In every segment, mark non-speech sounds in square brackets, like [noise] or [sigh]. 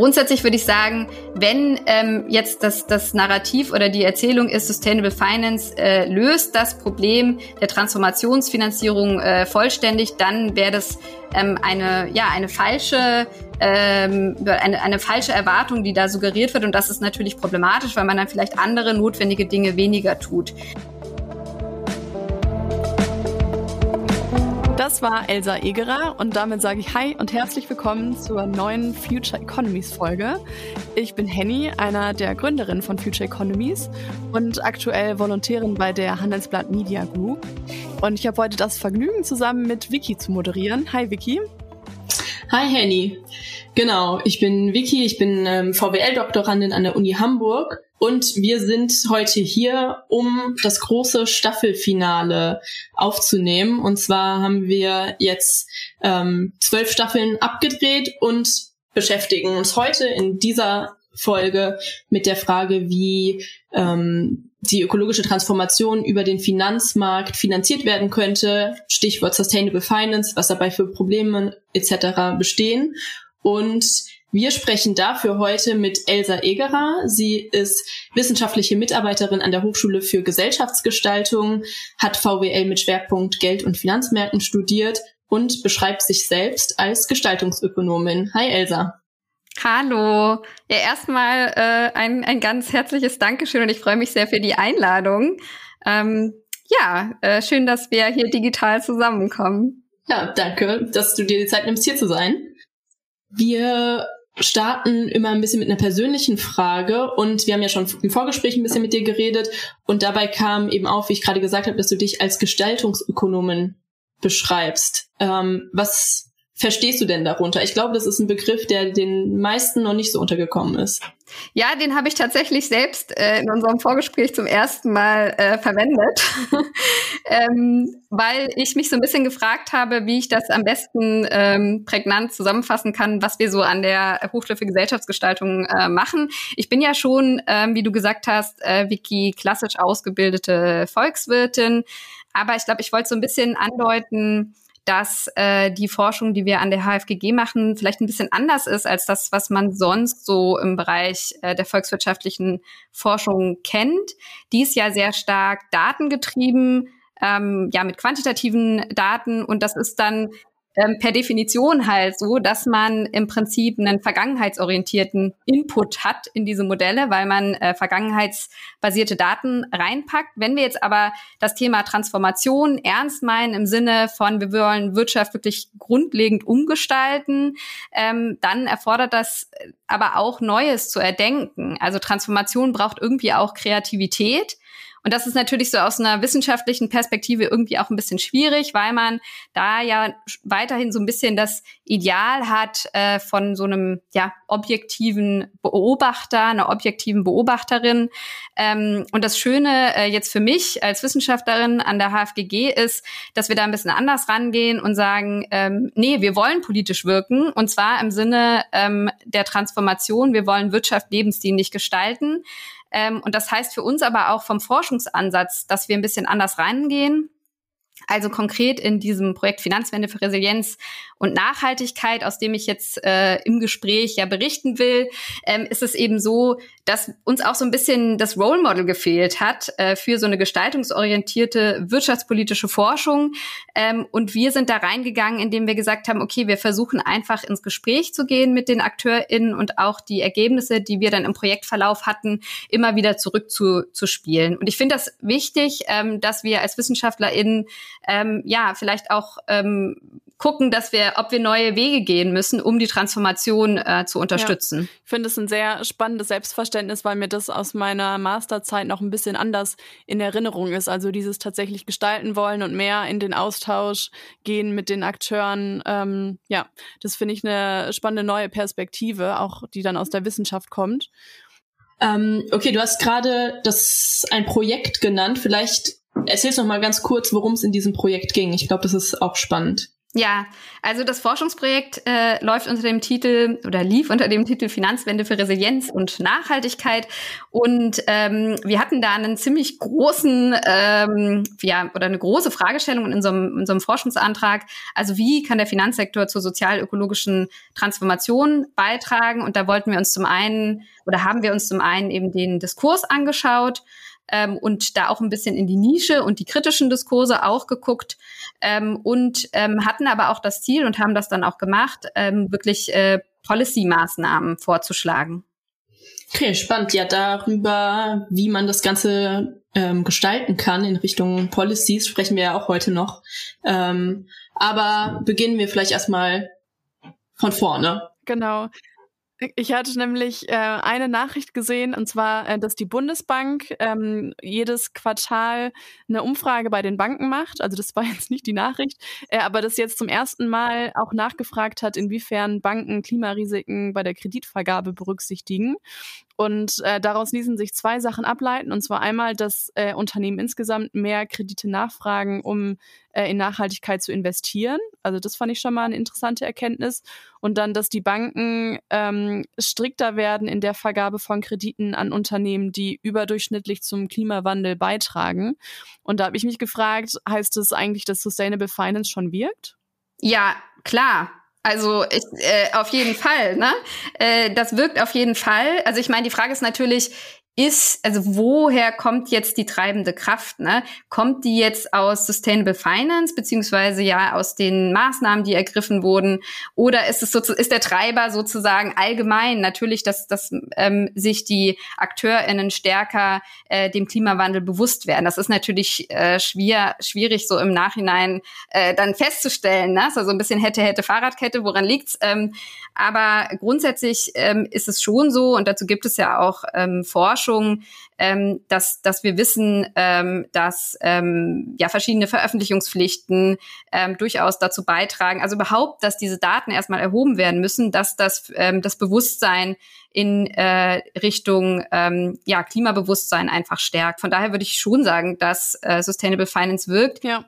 grundsätzlich würde ich sagen, wenn ähm, jetzt das, das Narrativ oder die Erzählung ist, Sustainable Finance äh, löst das Problem der Transformationsfinanzierung äh, vollständig, dann wäre das ähm, eine, ja, eine falsche ähm, eine, eine falsche Erwartung, die da suggeriert wird. Und das ist natürlich problematisch, weil man dann vielleicht andere notwendige Dinge weniger tut. Das war Elsa Egerer und damit sage ich Hi und herzlich willkommen zur neuen Future Economies Folge. Ich bin Henny, einer der Gründerinnen von Future Economies und aktuell Volontärin bei der Handelsblatt Media Group. Und ich habe heute das Vergnügen, zusammen mit Vicky zu moderieren. Hi Vicky. Hi Henny. Genau, ich bin Vicky, ich bin ähm, VWL-Doktorandin an der Uni Hamburg und wir sind heute hier, um das große Staffelfinale aufzunehmen. Und zwar haben wir jetzt ähm, zwölf Staffeln abgedreht und beschäftigen uns heute in dieser Folge mit der Frage, wie ähm, die ökologische Transformation über den Finanzmarkt finanziert werden könnte. Stichwort Sustainable Finance, was dabei für Probleme etc. bestehen. Und wir sprechen dafür heute mit Elsa Egerer. Sie ist wissenschaftliche Mitarbeiterin an der Hochschule für Gesellschaftsgestaltung, hat VWL mit Schwerpunkt Geld- und Finanzmärkten studiert und beschreibt sich selbst als Gestaltungsökonomin. Hi Elsa. Hallo. Ja, erstmal äh, ein, ein ganz herzliches Dankeschön und ich freue mich sehr für die Einladung. Ähm, ja, äh, schön, dass wir hier digital zusammenkommen. Ja, danke, dass du dir die Zeit nimmst, hier zu sein. Wir starten immer ein bisschen mit einer persönlichen Frage und wir haben ja schon im Vorgespräch ein bisschen mit dir geredet und dabei kam eben auf, wie ich gerade gesagt habe, dass du dich als Gestaltungsökonomin beschreibst. Ähm, was verstehst du denn darunter? Ich glaube, das ist ein Begriff, der den meisten noch nicht so untergekommen ist. Ja, den habe ich tatsächlich selbst äh, in unserem Vorgespräch zum ersten Mal äh, verwendet, [laughs] ähm, weil ich mich so ein bisschen gefragt habe, wie ich das am besten ähm, prägnant zusammenfassen kann, was wir so an der Hochschule für Gesellschaftsgestaltung äh, machen. Ich bin ja schon, ähm, wie du gesagt hast, äh, Vicky, klassisch ausgebildete Volkswirtin, aber ich glaube, ich wollte so ein bisschen andeuten, dass äh, die Forschung, die wir an der HFGG machen, vielleicht ein bisschen anders ist als das, was man sonst so im Bereich äh, der volkswirtschaftlichen Forschung kennt. Die ist ja sehr stark datengetrieben, ähm, ja mit quantitativen Daten und das ist dann ähm, per Definition halt so, dass man im Prinzip einen vergangenheitsorientierten Input hat in diese Modelle, weil man äh, vergangenheitsbasierte Daten reinpackt. Wenn wir jetzt aber das Thema Transformation ernst meinen im Sinne von, wir wollen Wirtschaft wirklich grundlegend umgestalten, ähm, dann erfordert das aber auch Neues zu erdenken. Also Transformation braucht irgendwie auch Kreativität. Und das ist natürlich so aus einer wissenschaftlichen Perspektive irgendwie auch ein bisschen schwierig, weil man da ja weiterhin so ein bisschen das Ideal hat äh, von so einem ja objektiven Beobachter, einer objektiven Beobachterin. Ähm, und das Schöne äh, jetzt für mich als Wissenschaftlerin an der HFGG ist, dass wir da ein bisschen anders rangehen und sagen, ähm, nee, wir wollen politisch wirken und zwar im Sinne ähm, der Transformation. Wir wollen Wirtschaft lebensdienlich gestalten. Ähm, und das heißt für uns aber auch vom Forschungsansatz, dass wir ein bisschen anders reingehen. Also konkret in diesem Projekt Finanzwende für Resilienz und Nachhaltigkeit, aus dem ich jetzt äh, im Gespräch ja berichten will, ähm, ist es eben so, dass uns auch so ein bisschen das Role Model gefehlt hat äh, für so eine gestaltungsorientierte wirtschaftspolitische Forschung. Ähm, und wir sind da reingegangen, indem wir gesagt haben, okay, wir versuchen einfach ins Gespräch zu gehen mit den AkteurInnen und auch die Ergebnisse, die wir dann im Projektverlauf hatten, immer wieder zurück zu, zu spielen. Und ich finde das wichtig, ähm, dass wir als WissenschaftlerInnen ähm, ja vielleicht auch ähm, gucken, dass wir, ob wir neue Wege gehen müssen, um die Transformation äh, zu unterstützen. Ja. Ich finde es ein sehr spannendes Selbstverständnis, weil mir das aus meiner Masterzeit noch ein bisschen anders in Erinnerung ist. Also dieses tatsächlich gestalten wollen und mehr in den Austausch gehen mit den Akteuren. Ähm, ja, das finde ich eine spannende neue Perspektive, auch die dann aus der Wissenschaft kommt. Ähm, okay, du hast gerade das ein Projekt genannt. Vielleicht erzählst du noch mal ganz kurz, worum es in diesem Projekt ging. Ich glaube, das ist auch spannend. Ja, also das Forschungsprojekt äh, läuft unter dem Titel oder lief unter dem Titel Finanzwende für Resilienz und Nachhaltigkeit. Und ähm, wir hatten da einen ziemlich großen, ähm, ja, oder eine große Fragestellung in unserem, in unserem Forschungsantrag. Also wie kann der Finanzsektor zur sozial-ökologischen Transformation beitragen? Und da wollten wir uns zum einen oder haben wir uns zum einen eben den Diskurs angeschaut ähm, und da auch ein bisschen in die Nische und die kritischen Diskurse auch geguckt ähm, und ähm, hatten aber auch das Ziel und haben das dann auch gemacht, ähm, wirklich äh, Policy-Maßnahmen vorzuschlagen. Okay, spannend. Ja, darüber, wie man das Ganze ähm, gestalten kann in Richtung Policies, sprechen wir ja auch heute noch. Ähm, aber beginnen wir vielleicht erstmal von vorne. Genau. Ich hatte nämlich äh, eine Nachricht gesehen, und zwar, äh, dass die Bundesbank ähm, jedes Quartal eine Umfrage bei den Banken macht. Also das war [laughs] jetzt nicht die Nachricht, äh, aber das jetzt zum ersten Mal auch nachgefragt hat, inwiefern Banken Klimarisiken bei der Kreditvergabe berücksichtigen. Und äh, daraus ließen sich zwei Sachen ableiten. Und zwar einmal, dass äh, Unternehmen insgesamt mehr Kredite nachfragen, um äh, in Nachhaltigkeit zu investieren. Also das fand ich schon mal eine interessante Erkenntnis. Und dann, dass die Banken ähm, strikter werden in der Vergabe von Krediten an Unternehmen, die überdurchschnittlich zum Klimawandel beitragen. Und da habe ich mich gefragt, heißt das eigentlich, dass Sustainable Finance schon wirkt? Ja, klar. Also ich, äh, auf jeden Fall, ne? Äh, das wirkt auf jeden Fall. Also ich meine, die Frage ist natürlich, ist, also woher kommt jetzt die treibende Kraft? Ne? Kommt die jetzt aus Sustainable Finance, beziehungsweise ja aus den Maßnahmen, die ergriffen wurden? Oder ist es so, ist der Treiber sozusagen allgemein natürlich, dass, dass ähm, sich die AkteurInnen stärker äh, dem Klimawandel bewusst werden? Das ist natürlich äh, schwer, schwierig, so im Nachhinein äh, dann festzustellen. Ne? Also ein bisschen hätte, hätte Fahrradkette, woran liegt's? Ähm, aber grundsätzlich ähm, ist es schon so, und dazu gibt es ja auch ähm, Forschung, ähm, dass, dass wir wissen, ähm, dass ähm, ja verschiedene Veröffentlichungspflichten ähm, durchaus dazu beitragen, also überhaupt, dass diese Daten erstmal erhoben werden müssen, dass das, ähm, das Bewusstsein in äh, Richtung ähm, ja, Klimabewusstsein einfach stärkt. Von daher würde ich schon sagen, dass äh, Sustainable Finance wirkt. Ja.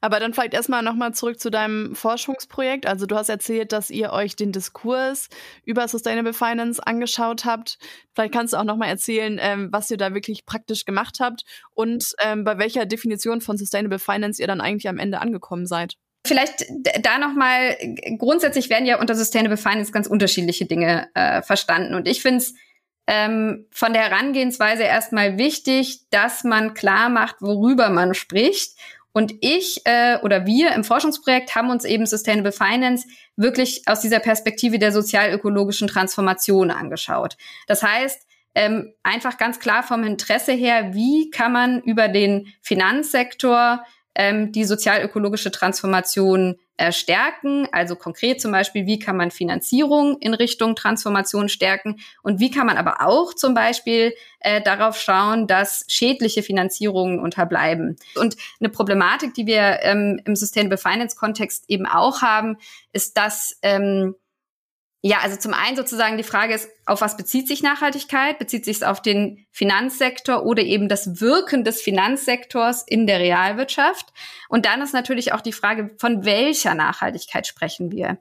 Aber dann vielleicht erstmal nochmal zurück zu deinem Forschungsprojekt. Also du hast erzählt, dass ihr euch den Diskurs über Sustainable Finance angeschaut habt. Vielleicht kannst du auch nochmal erzählen, ähm, was ihr da wirklich praktisch gemacht habt und ähm, bei welcher Definition von Sustainable Finance ihr dann eigentlich am Ende angekommen seid. Vielleicht da nochmal, grundsätzlich werden ja unter Sustainable Finance ganz unterschiedliche Dinge äh, verstanden. Und ich finde es ähm, von der Herangehensweise erstmal wichtig, dass man klar macht, worüber man spricht und ich äh, oder wir im Forschungsprojekt haben uns eben Sustainable Finance wirklich aus dieser Perspektive der sozial-ökologischen Transformation angeschaut. Das heißt, ähm, einfach ganz klar vom Interesse her, wie kann man über den Finanzsektor ähm, die sozial-ökologische Transformation äh, stärken. Also konkret zum Beispiel, wie kann man Finanzierung in Richtung Transformation stärken und wie kann man aber auch zum Beispiel äh, darauf schauen, dass schädliche Finanzierungen unterbleiben. Und eine Problematik, die wir ähm, im Sustainable Finance Kontext eben auch haben, ist, dass ähm, ja, also zum einen sozusagen die Frage ist, auf was bezieht sich Nachhaltigkeit? Bezieht sich es auf den Finanzsektor oder eben das Wirken des Finanzsektors in der Realwirtschaft? Und dann ist natürlich auch die Frage, von welcher Nachhaltigkeit sprechen wir?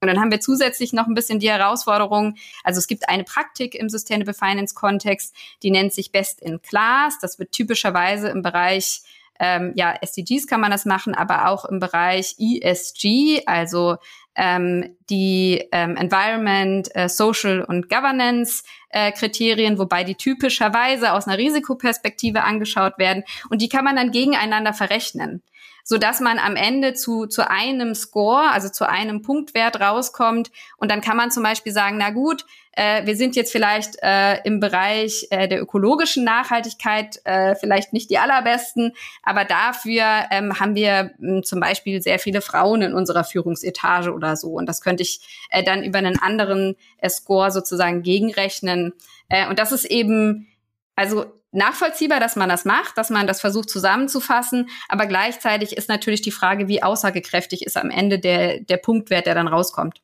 Und dann haben wir zusätzlich noch ein bisschen die Herausforderung, also es gibt eine Praktik im Sustainable Finance Kontext, die nennt sich Best in Class. Das wird typischerweise im Bereich ähm, ja, SDGs kann man das machen, aber auch im Bereich ESG, also ähm, die ähm, Environment, äh, Social und Governance äh, Kriterien, wobei die typischerweise aus einer Risikoperspektive angeschaut werden und die kann man dann gegeneinander verrechnen so dass man am Ende zu, zu einem Score, also zu einem Punktwert rauskommt. Und dann kann man zum Beispiel sagen, na gut, äh, wir sind jetzt vielleicht äh, im Bereich äh, der ökologischen Nachhaltigkeit äh, vielleicht nicht die allerbesten, aber dafür ähm, haben wir mh, hm, zum Beispiel sehr viele Frauen in unserer Führungsetage oder so. Und das könnte ich äh, dann über einen anderen äh, Score sozusagen gegenrechnen. Äh, und das ist eben, also nachvollziehbar, dass man das macht, dass man das versucht zusammenzufassen, aber gleichzeitig ist natürlich die Frage, wie aussagekräftig ist am Ende der, der Punktwert, der dann rauskommt.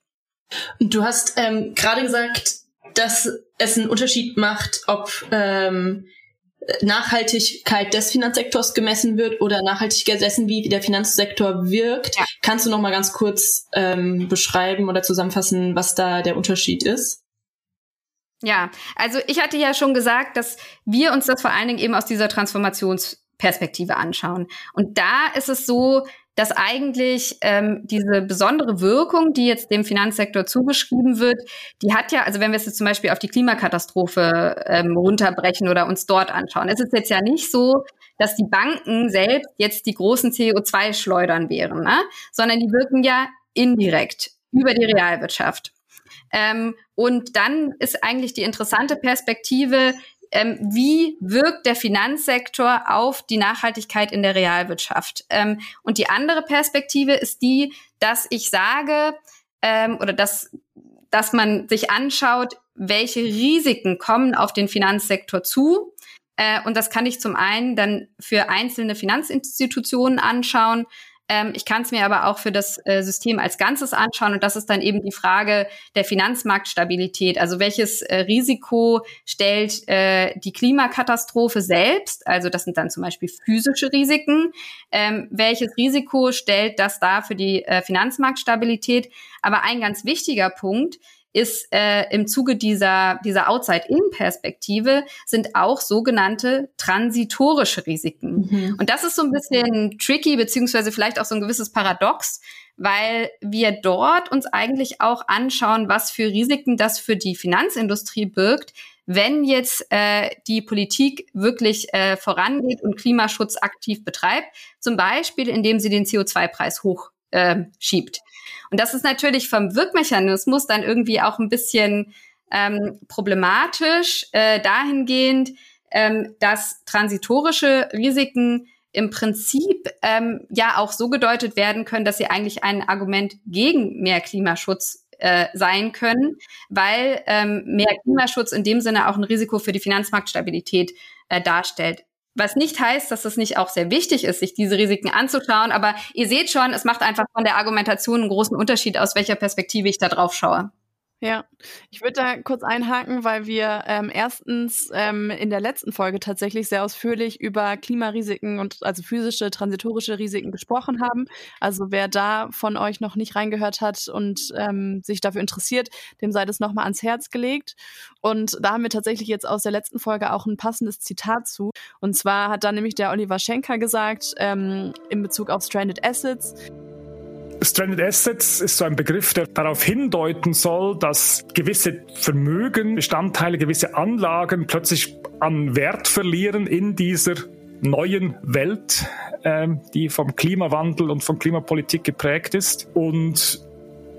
Du hast ähm, gerade gesagt, dass es einen Unterschied macht, ob ähm, Nachhaltigkeit des Finanzsektors gemessen wird oder Nachhaltigkeit dessen, wie der Finanzsektor wirkt. Ja. Kannst du noch mal ganz kurz ähm, beschreiben oder zusammenfassen, was da der Unterschied ist? Ja, also ich hatte ja schon gesagt, dass wir uns das vor allen Dingen eben aus dieser Transformationsperspektive anschauen. Und da ist es so, dass eigentlich ähm, diese besondere Wirkung, die jetzt dem Finanzsektor zugeschrieben wird, die hat ja, also wenn wir es jetzt zum Beispiel auf die Klimakatastrophe ähm, runterbrechen oder uns dort anschauen, es ist jetzt ja nicht so, dass die Banken selbst jetzt die großen CO2-Schleudern wären, ne? sondern die wirken ja indirekt über die Realwirtschaft. Ähm, und dann ist eigentlich die interessante Perspektive, ähm, wie wirkt der Finanzsektor auf die Nachhaltigkeit in der Realwirtschaft? Ähm, und die andere Perspektive ist die, dass ich sage ähm, oder dass, dass man sich anschaut, welche Risiken kommen auf den Finanzsektor zu. Äh, und das kann ich zum einen dann für einzelne Finanzinstitutionen anschauen, ähm, ich kann es mir aber auch für das äh, System als Ganzes anschauen und das ist dann eben die Frage der Finanzmarktstabilität. Also welches äh, Risiko stellt äh, die Klimakatastrophe selbst? Also das sind dann zum Beispiel physische Risiken. Ähm, welches Risiko stellt das da für die äh, Finanzmarktstabilität? Aber ein ganz wichtiger Punkt ist äh, im Zuge dieser, dieser Outside-In-Perspektive sind auch sogenannte transitorische Risiken. Mhm. Und das ist so ein bisschen tricky, beziehungsweise vielleicht auch so ein gewisses Paradox, weil wir dort uns eigentlich auch anschauen, was für Risiken das für die Finanzindustrie birgt, wenn jetzt äh, die Politik wirklich äh, vorangeht und Klimaschutz aktiv betreibt, zum Beispiel indem sie den CO2-Preis hochschiebt. Äh, schiebt. Und das ist natürlich vom Wirkmechanismus dann irgendwie auch ein bisschen ähm, problematisch äh, dahingehend, ähm, dass transitorische Risiken im Prinzip ähm, ja auch so gedeutet werden können, dass sie eigentlich ein Argument gegen mehr Klimaschutz äh, sein können, weil ähm, mehr Klimaschutz in dem Sinne auch ein Risiko für die Finanzmarktstabilität äh, darstellt. Was nicht heißt, dass es nicht auch sehr wichtig ist, sich diese Risiken anzuschauen. Aber ihr seht schon, es macht einfach von der Argumentation einen großen Unterschied, aus welcher Perspektive ich da drauf schaue. Ja, ich würde da kurz einhaken, weil wir ähm, erstens ähm, in der letzten Folge tatsächlich sehr ausführlich über Klimarisiken und also physische, transitorische Risiken gesprochen haben. Also wer da von euch noch nicht reingehört hat und ähm, sich dafür interessiert, dem sei das nochmal ans Herz gelegt. Und da haben wir tatsächlich jetzt aus der letzten Folge auch ein passendes Zitat zu. Und zwar hat da nämlich der Oliver Schenker gesagt, ähm, in Bezug auf Stranded Assets, Stranded Assets ist so ein Begriff, der darauf hindeuten soll, dass gewisse Vermögen, Bestandteile, gewisse Anlagen plötzlich an Wert verlieren in dieser neuen Welt, ähm, die vom Klimawandel und von Klimapolitik geprägt ist. Und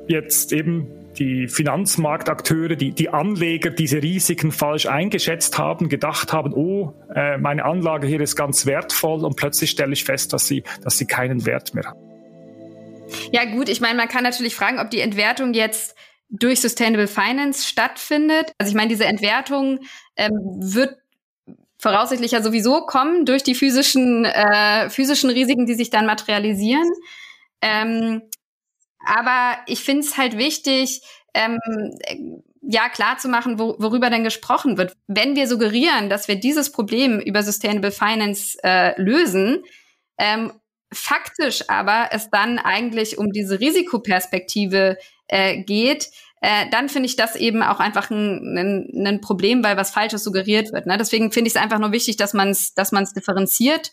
jetzt eben die Finanzmarktakteure, die, die Anleger diese Risiken falsch eingeschätzt haben, gedacht haben, oh, äh, meine Anlage hier ist ganz wertvoll und plötzlich stelle ich fest, dass sie, dass sie keinen Wert mehr hat. Ja, gut, ich meine, man kann natürlich fragen, ob die Entwertung jetzt durch Sustainable Finance stattfindet. Also ich meine, diese Entwertung ähm, wird voraussichtlich ja sowieso kommen durch die physischen, äh, physischen Risiken, die sich dann materialisieren. Ähm, aber ich finde es halt wichtig, ähm, ja, klar wo, worüber denn gesprochen wird. Wenn wir suggerieren, dass wir dieses Problem über Sustainable Finance äh, lösen, ähm, faktisch aber es dann eigentlich um diese Risikoperspektive äh, geht, äh, dann finde ich das eben auch einfach ein, ein, ein, Problem, weil was Falsches suggeriert wird. Ne? Deswegen finde ich es einfach nur wichtig, dass man es dass man's differenziert.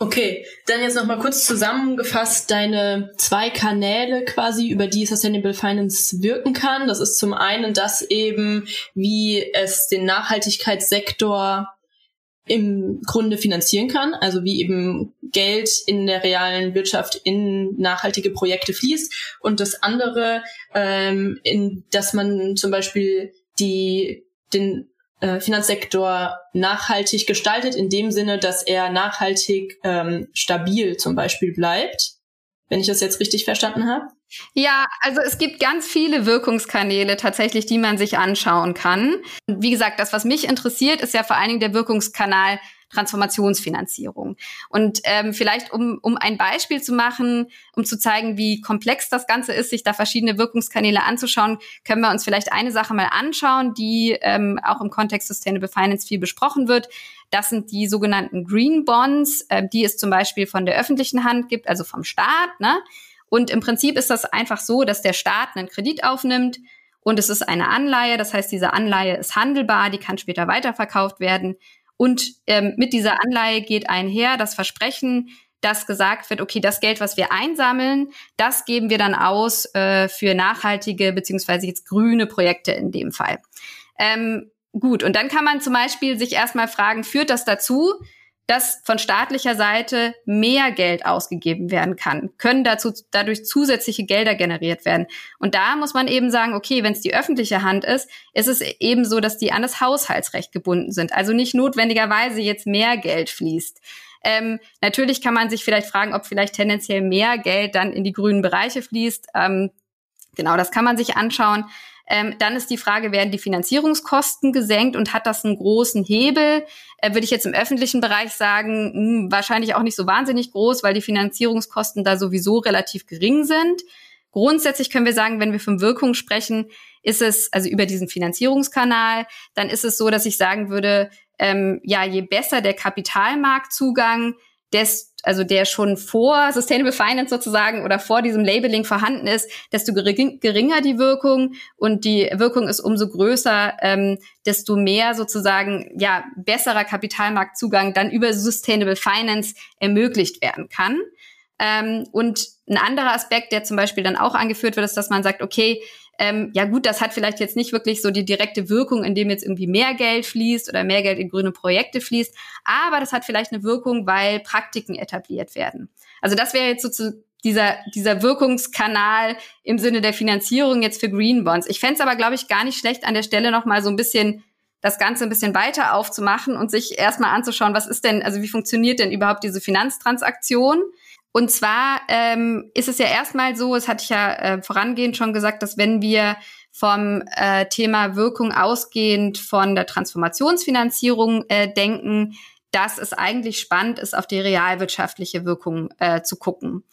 Okay, dann jetzt nochmal kurz zusammengefasst deine zwei Kanäle quasi, über die Sustainable Finance wirken kann. Das ist zum einen das eben, wie es den Nachhaltigkeitssektor im Grunde finanzieren kann, also wie eben Geld in der realen Wirtschaft in nachhaltige Projekte fließt und das andere, ähm, in, dass man zum Beispiel die den äh, Finanzsektor nachhaltig gestaltet, in dem Sinne, dass er nachhaltig ähm, stabil zum Beispiel bleibt, wenn ich das jetzt richtig verstanden habe. Ja, also es gibt ganz viele Wirkungskanäle tatsächlich, die man sich anschauen kann. Wie gesagt, das, was mich interessiert, ist ja vor allen Dingen der Wirkungskanal Transformationsfinanzierung. Und ähm, vielleicht, um, um ein Beispiel zu machen, um zu zeigen, wie komplex das Ganze ist, sich da verschiedene Wirkungskanäle anzuschauen, können wir uns vielleicht eine Sache mal anschauen, die ähm, auch im Kontext Sustainable Finance viel besprochen wird. Das sind die sogenannten Green Bonds, äh, die es zum Beispiel von der öffentlichen Hand gibt, also vom Staat. Ne? Und im Prinzip ist das einfach so, dass der Staat einen Kredit aufnimmt und es ist eine Anleihe. Das heißt, diese Anleihe ist handelbar, die kann später weiterverkauft werden. Und ähm, mit dieser Anleihe geht einher das Versprechen, dass gesagt wird, okay, das Geld, was wir einsammeln, das geben wir dann aus äh, für nachhaltige beziehungsweise jetzt grüne Projekte in dem Fall. Ähm, gut, und dann kann man zum Beispiel sich erstmal fragen, führt das dazu, dass von staatlicher Seite mehr Geld ausgegeben werden kann, können dazu dadurch zusätzliche Gelder generiert werden. Und da muss man eben sagen, okay, wenn es die öffentliche Hand ist, ist es eben so, dass die an das Haushaltsrecht gebunden sind. Also nicht notwendigerweise jetzt mehr Geld fließt. Ähm, natürlich kann man sich vielleicht fragen, ob vielleicht tendenziell mehr Geld dann in die grünen Bereiche fließt. Ähm, genau, das kann man sich anschauen. Ähm, dann ist die Frage, werden die Finanzierungskosten gesenkt und hat das einen großen Hebel? Äh, würde ich jetzt im öffentlichen Bereich sagen, mh, hm, wahrscheinlich auch nicht so wahnsinnig groß, weil die Finanzierungskosten da sowieso relativ gering sind. Grundsätzlich können wir sagen, wenn wir von Wirkung sprechen, ist es, also über diesen Finanzierungskanal, dann ist es so, dass ich sagen würde, ähm, ja, je besser der Kapitalmarktzugang, desto also der schon vor Sustainable Finance sozusagen oder vor diesem Labeling vorhanden ist, desto geringer die Wirkung und die Wirkung ist umso größer, ähm, desto mehr sozusagen ja besserer Kapitalmarktzugang dann über Sustainable Finance ermöglicht werden kann. Ähm, und ein anderer Aspekt, der zum Beispiel dann auch angeführt wird, ist, dass man sagt, okay, ähm, ja gut, das hat vielleicht jetzt nicht wirklich so die direkte Wirkung, indem jetzt irgendwie mehr Geld fließt oder mehr Geld in grüne Projekte fließt, aber das hat vielleicht eine Wirkung, weil Praktiken etabliert werden. Also das wäre jetzt so zu dieser, dieser Wirkungskanal im Sinne der Finanzierung jetzt für Green Bonds. Ich fände es aber, glaube ich, gar nicht schlecht, an der Stelle nochmal so ein bisschen das Ganze ein bisschen weiter aufzumachen und sich erstmal anzuschauen, was ist denn, also wie funktioniert denn überhaupt diese Finanztransaktion? Und zwar ähm, ist es ja erstmal so, es hatte ich ja äh, vorangehend schon gesagt, dass wenn wir vom äh, Thema Wirkung ausgehend von der Transformationsfinanzierung äh, denken, dass es eigentlich spannend ist, auf die realwirtschaftliche Wirkung äh, zu gucken.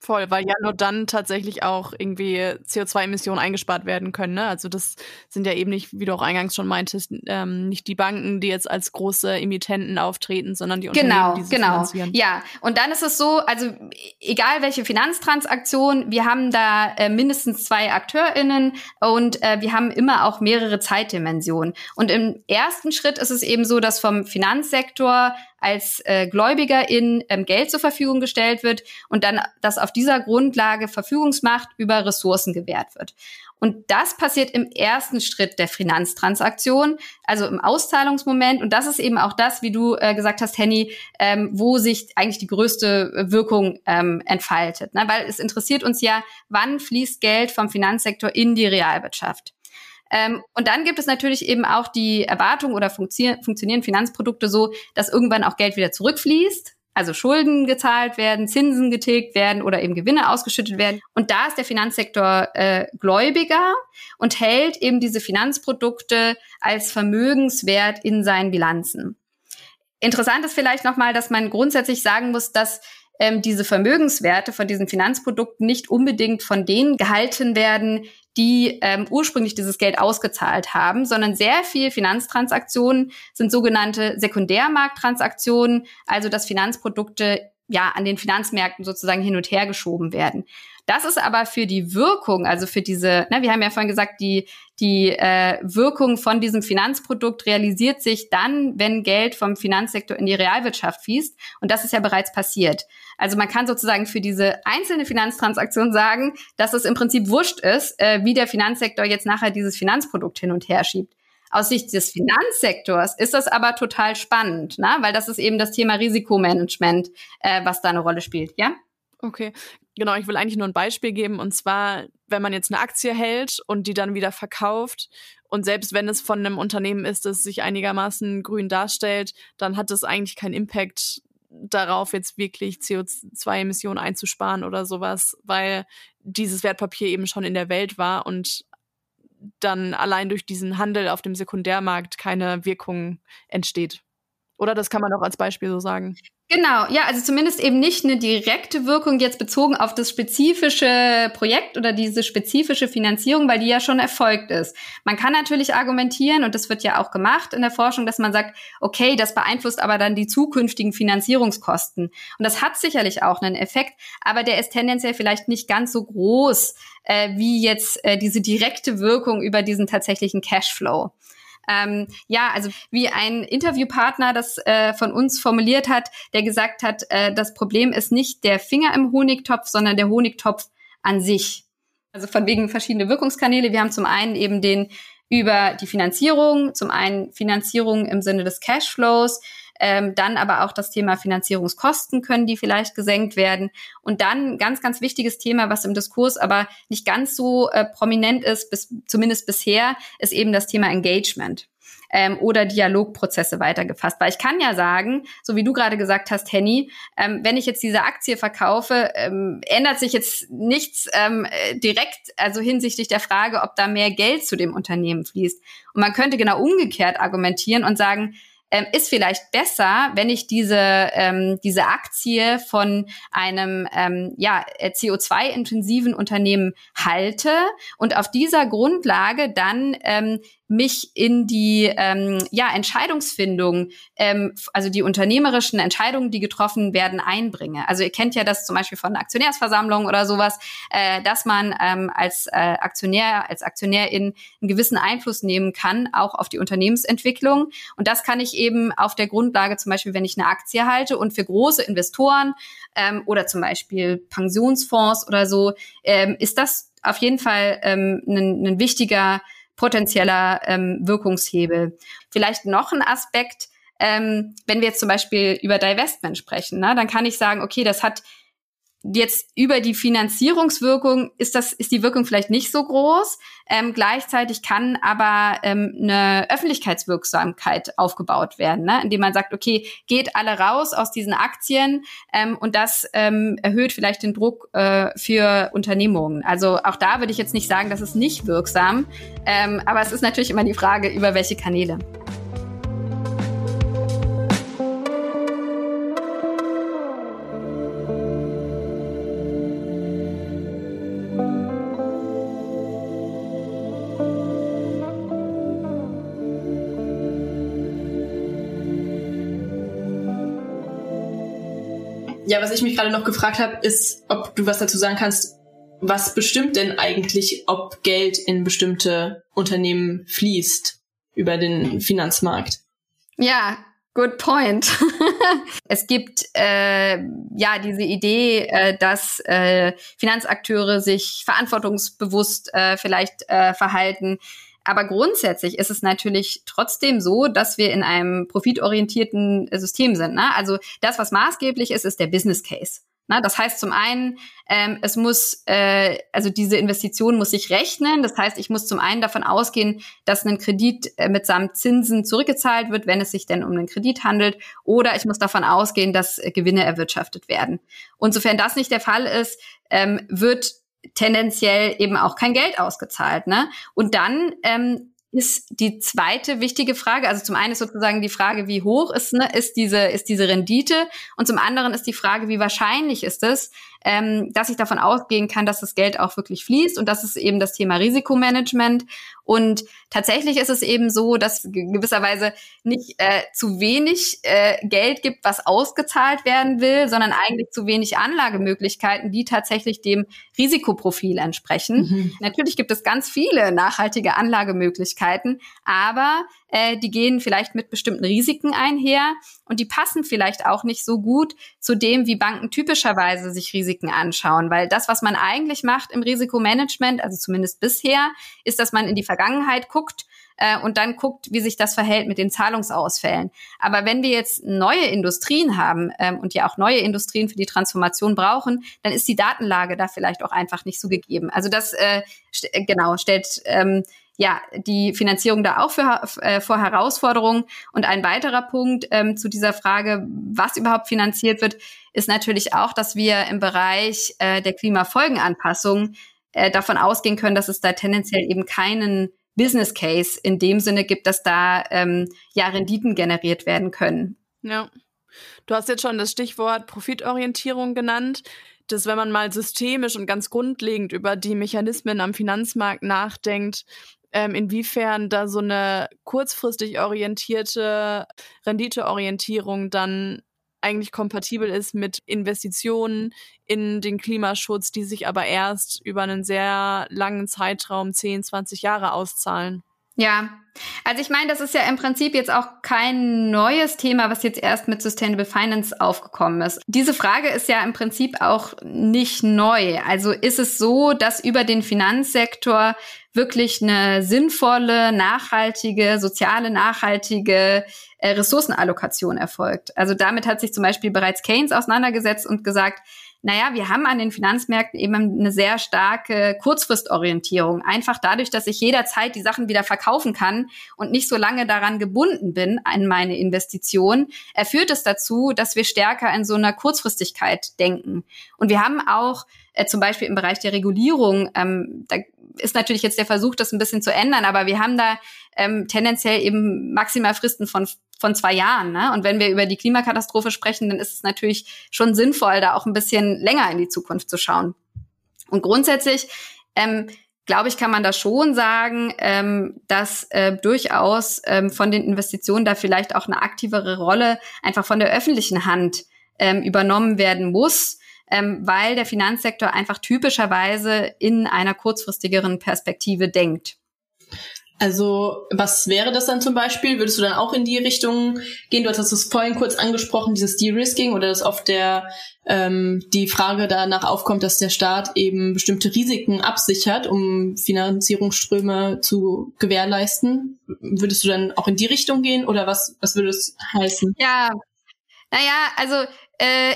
Voll, weil ja nur dann tatsächlich auch irgendwie CO2-Emissionen eingespart werden können. Ne? Also das sind ja eben nicht, wie du auch eingangs schon meintest, ähm, nicht die Banken, die jetzt als große Emittenten auftreten, sondern die genau, Unternehmen, die genau, genau. finanzieren. Ja, und dann ist es so, also egal welche Finanztransaktion, wir haben da äh, mindestens zwei AkteurInnen und äh, wir haben immer auch mehrere Zeitdimensionen. Und im ersten Schritt ist es eben so, dass vom Finanzsektor als äh, Gläubigerin ähm, Geld zur Verfügung gestellt wird und dann, dass auf dieser Grundlage Verfügungsmacht über Ressourcen gewährt wird. Und das passiert im ersten Schritt der Finanztransaktion, also im Auszahlungsmoment. Und das ist eben auch das, wie du äh, gesagt hast, Henny, ähm, wo sich eigentlich die größte Wirkung ähm, entfaltet. Ne? Weil es interessiert uns ja, wann fließt Geld vom Finanzsektor in die Realwirtschaft. Ähm, und dann gibt es natürlich eben auch die Erwartung oder funktio funktionieren Finanzprodukte so, dass irgendwann auch Geld wieder zurückfließt. Also Schulden gezahlt werden, Zinsen getilgt werden oder eben Gewinne ausgeschüttet werden. Und da ist der Finanzsektor äh, gläubiger und hält eben diese Finanzprodukte als Vermögenswert in seinen Bilanzen. Interessant ist vielleicht nochmal, dass man grundsätzlich sagen muss, dass ähm, diese Vermögenswerte von diesen Finanzprodukten nicht unbedingt von denen gehalten werden, die ähm, ursprünglich dieses Geld ausgezahlt haben, sondern sehr viel Finanztransaktionen sind sogenannte Sekundärmarkttransaktionen, also dass Finanzprodukte ja an den Finanzmärkten sozusagen hin und her geschoben werden. Das ist aber für die Wirkung, also für diese, ne, wir haben ja vorhin gesagt, die, die äh, Wirkung von diesem Finanzprodukt realisiert sich dann, wenn Geld vom Finanzsektor in die Realwirtschaft fließt. Und das ist ja bereits passiert. Also man kann sozusagen für diese einzelne Finanztransaktion sagen, dass es im Prinzip wurscht ist, äh, wie der Finanzsektor jetzt nachher dieses Finanzprodukt hin und her schiebt. Aus Sicht des Finanzsektors ist das aber total spannend, ne? weil das ist eben das Thema Risikomanagement, äh, was da eine Rolle spielt, ja? Okay, genau. Ich will eigentlich nur ein Beispiel geben. Und zwar, wenn man jetzt eine Aktie hält und die dann wieder verkauft und selbst wenn es von einem Unternehmen ist, das sich einigermaßen grün darstellt, dann hat das eigentlich keinen Impact darauf, jetzt wirklich CO2-Emissionen einzusparen oder sowas, weil dieses Wertpapier eben schon in der Welt war und dann allein durch diesen Handel auf dem Sekundärmarkt keine Wirkung entsteht. Oder das kann man auch als Beispiel so sagen. Genau, ja, also zumindest eben nicht eine direkte Wirkung jetzt bezogen auf das spezifische Projekt oder diese spezifische Finanzierung, weil die ja schon erfolgt ist. Man kann natürlich argumentieren, und das wird ja auch gemacht in der Forschung, dass man sagt, okay, das beeinflusst aber dann die zukünftigen Finanzierungskosten. Und das hat sicherlich auch einen Effekt, aber der ist tendenziell vielleicht nicht ganz so groß äh, wie jetzt äh, diese direkte Wirkung über diesen tatsächlichen Cashflow. Ähm, ja, also wie ein Interviewpartner das äh, von uns formuliert hat, der gesagt hat, äh, das Problem ist nicht der Finger im Honigtopf, sondern der Honigtopf an sich. Also von wegen verschiedene Wirkungskanäle. Wir haben zum einen eben den über die Finanzierung, zum einen Finanzierung im Sinne des Cashflows, ähm, dann aber auch das Thema Finanzierungskosten können die vielleicht gesenkt werden. Und dann ganz, ganz wichtiges Thema, was im Diskurs aber nicht ganz so äh, prominent ist, bis, zumindest bisher, ist eben das Thema Engagement. Ähm, oder Dialogprozesse weitergefasst. Weil ich kann ja sagen, so wie du gerade gesagt hast, Henny, ähm, wenn ich jetzt diese Aktie verkaufe, ähm, ändert sich jetzt nichts ähm, äh, direkt, also hinsichtlich der Frage, ob da mehr Geld zu dem Unternehmen fließt. Und man könnte genau umgekehrt argumentieren und sagen, ähm, ist vielleicht besser, wenn ich diese, ähm, diese Aktie von einem ähm, ja, CO2-intensiven Unternehmen halte und auf dieser Grundlage dann ähm, mich in die ähm, ja, Entscheidungsfindung, ähm, also die unternehmerischen Entscheidungen, die getroffen werden, einbringe. Also ihr kennt ja das zum Beispiel von Aktionärsversammlungen oder sowas, äh, dass man ähm, als äh, Aktionär, als Aktionärin einen gewissen Einfluss nehmen kann, auch auf die Unternehmensentwicklung. Und das kann ich eben auf der Grundlage, zum Beispiel, wenn ich eine Aktie halte und für große Investoren ähm, oder zum Beispiel Pensionsfonds oder so, ähm, ist das auf jeden Fall ähm, ein, ein wichtiger potenzieller ähm, Wirkungshebel. Vielleicht noch ein Aspekt, ähm, wenn wir jetzt zum Beispiel über Divestment sprechen, ne, dann kann ich sagen, okay, das hat Jetzt über die Finanzierungswirkung ist das ist die Wirkung vielleicht nicht so groß. Ähm, gleichzeitig kann aber ähm, eine Öffentlichkeitswirksamkeit aufgebaut werden, ne? indem man sagt, okay, geht alle raus aus diesen Aktien ähm, und das ähm, erhöht vielleicht den Druck äh, für Unternehmungen. Also auch da würde ich jetzt nicht sagen, das ist nicht wirksam, ähm, aber es ist natürlich immer die Frage, über welche Kanäle. Was ich mich gerade noch gefragt habe, ist, ob du was dazu sagen kannst, was bestimmt denn eigentlich, ob Geld in bestimmte Unternehmen fließt über den Finanzmarkt? Ja, good point. [laughs] es gibt äh, ja diese Idee, äh, dass äh, Finanzakteure sich verantwortungsbewusst äh, vielleicht äh, verhalten aber grundsätzlich ist es natürlich trotzdem so, dass wir in einem profitorientierten System sind. Ne? Also das, was maßgeblich ist, ist der Business Case. Ne? Das heißt zum einen, ähm, es muss, äh, also diese Investition muss sich rechnen. Das heißt, ich muss zum einen davon ausgehen, dass ein Kredit äh, mitsamt Zinsen zurückgezahlt wird, wenn es sich denn um einen Kredit handelt. Oder ich muss davon ausgehen, dass äh, Gewinne erwirtschaftet werden. Und sofern das nicht der Fall ist, ähm, wird tendenziell eben auch kein Geld ausgezahlt. Ne? Und dann ähm, ist die zweite wichtige Frage, also zum einen ist sozusagen die Frage, wie hoch ist, ne, ist, diese, ist diese Rendite und zum anderen ist die Frage, wie wahrscheinlich ist es, ähm, dass ich davon ausgehen kann, dass das Geld auch wirklich fließt. Und das ist eben das Thema Risikomanagement. Und tatsächlich ist es eben so, dass gewisserweise nicht äh, zu wenig äh, Geld gibt, was ausgezahlt werden will, sondern eigentlich zu wenig Anlagemöglichkeiten, die tatsächlich dem Risikoprofil entsprechen. Mhm. Natürlich gibt es ganz viele nachhaltige Anlagemöglichkeiten, aber äh, die gehen vielleicht mit bestimmten Risiken einher und die passen vielleicht auch nicht so gut zu dem, wie Banken typischerweise sich Risiken anschauen. Weil das, was man eigentlich macht im Risikomanagement, also zumindest bisher, ist, dass man in die Vergangenheit guckt äh, und dann guckt, wie sich das verhält mit den Zahlungsausfällen. Aber wenn wir jetzt neue Industrien haben ähm, und ja auch neue Industrien für die Transformation brauchen, dann ist die Datenlage da vielleicht auch einfach nicht so gegeben. Also das äh, st genau stellt ähm, ja, die Finanzierung da auch für, äh, vor Herausforderungen. Und ein weiterer Punkt ähm, zu dieser Frage, was überhaupt finanziert wird, ist natürlich auch, dass wir im Bereich äh, der Klimafolgenanpassung äh, davon ausgehen können, dass es da tendenziell eben keinen Business Case in dem Sinne gibt, dass da ähm, ja Renditen generiert werden können. Ja. Du hast jetzt schon das Stichwort Profitorientierung genannt, dass wenn man mal systemisch und ganz grundlegend über die Mechanismen am Finanzmarkt nachdenkt, ähm, inwiefern da so eine kurzfristig orientierte Renditeorientierung dann eigentlich kompatibel ist mit Investitionen in den Klimaschutz, die sich aber erst über einen sehr langen Zeitraum, 10, 20 Jahre auszahlen. Ja, also ich meine, das ist ja im Prinzip jetzt auch kein neues Thema, was jetzt erst mit Sustainable Finance aufgekommen ist. Diese Frage ist ja im Prinzip auch nicht neu. Also ist es so, dass über den Finanzsektor wirklich eine sinnvolle, nachhaltige, soziale, nachhaltige äh, Ressourcenallokation erfolgt. Also damit hat sich zum Beispiel bereits Keynes auseinandergesetzt und gesagt, naja, wir haben an den Finanzmärkten eben eine sehr starke Kurzfristorientierung. Einfach dadurch, dass ich jederzeit die Sachen wieder verkaufen kann und nicht so lange daran gebunden bin an meine Investition, erführt es dazu, dass wir stärker in so einer Kurzfristigkeit denken. Und wir haben auch äh, zum Beispiel im Bereich der Regulierung, ähm, da ist natürlich jetzt der Versuch, das ein bisschen zu ändern, aber wir haben da ähm, tendenziell eben Maximalfristen von von zwei Jahren. Ne? Und wenn wir über die Klimakatastrophe sprechen, dann ist es natürlich schon sinnvoll, da auch ein bisschen länger in die Zukunft zu schauen. Und grundsätzlich ähm, glaube ich, kann man da schon sagen, ähm, dass äh, durchaus ähm, von den Investitionen da vielleicht auch eine aktivere Rolle einfach von der öffentlichen Hand ähm, übernommen werden muss ähm, weil der Finanzsektor einfach typischerweise in einer kurzfristigeren Perspektive denkt. Also was wäre das dann zum Beispiel? Würdest du dann auch in die Richtung gehen? Du hattest es vorhin kurz angesprochen, dieses De-Risking oder dass oft der ähm, die Frage danach aufkommt, dass der Staat eben bestimmte Risiken absichert, um Finanzierungsströme zu gewährleisten. Würdest du dann auch in die Richtung gehen oder was, was würde es heißen? Ja, naja, also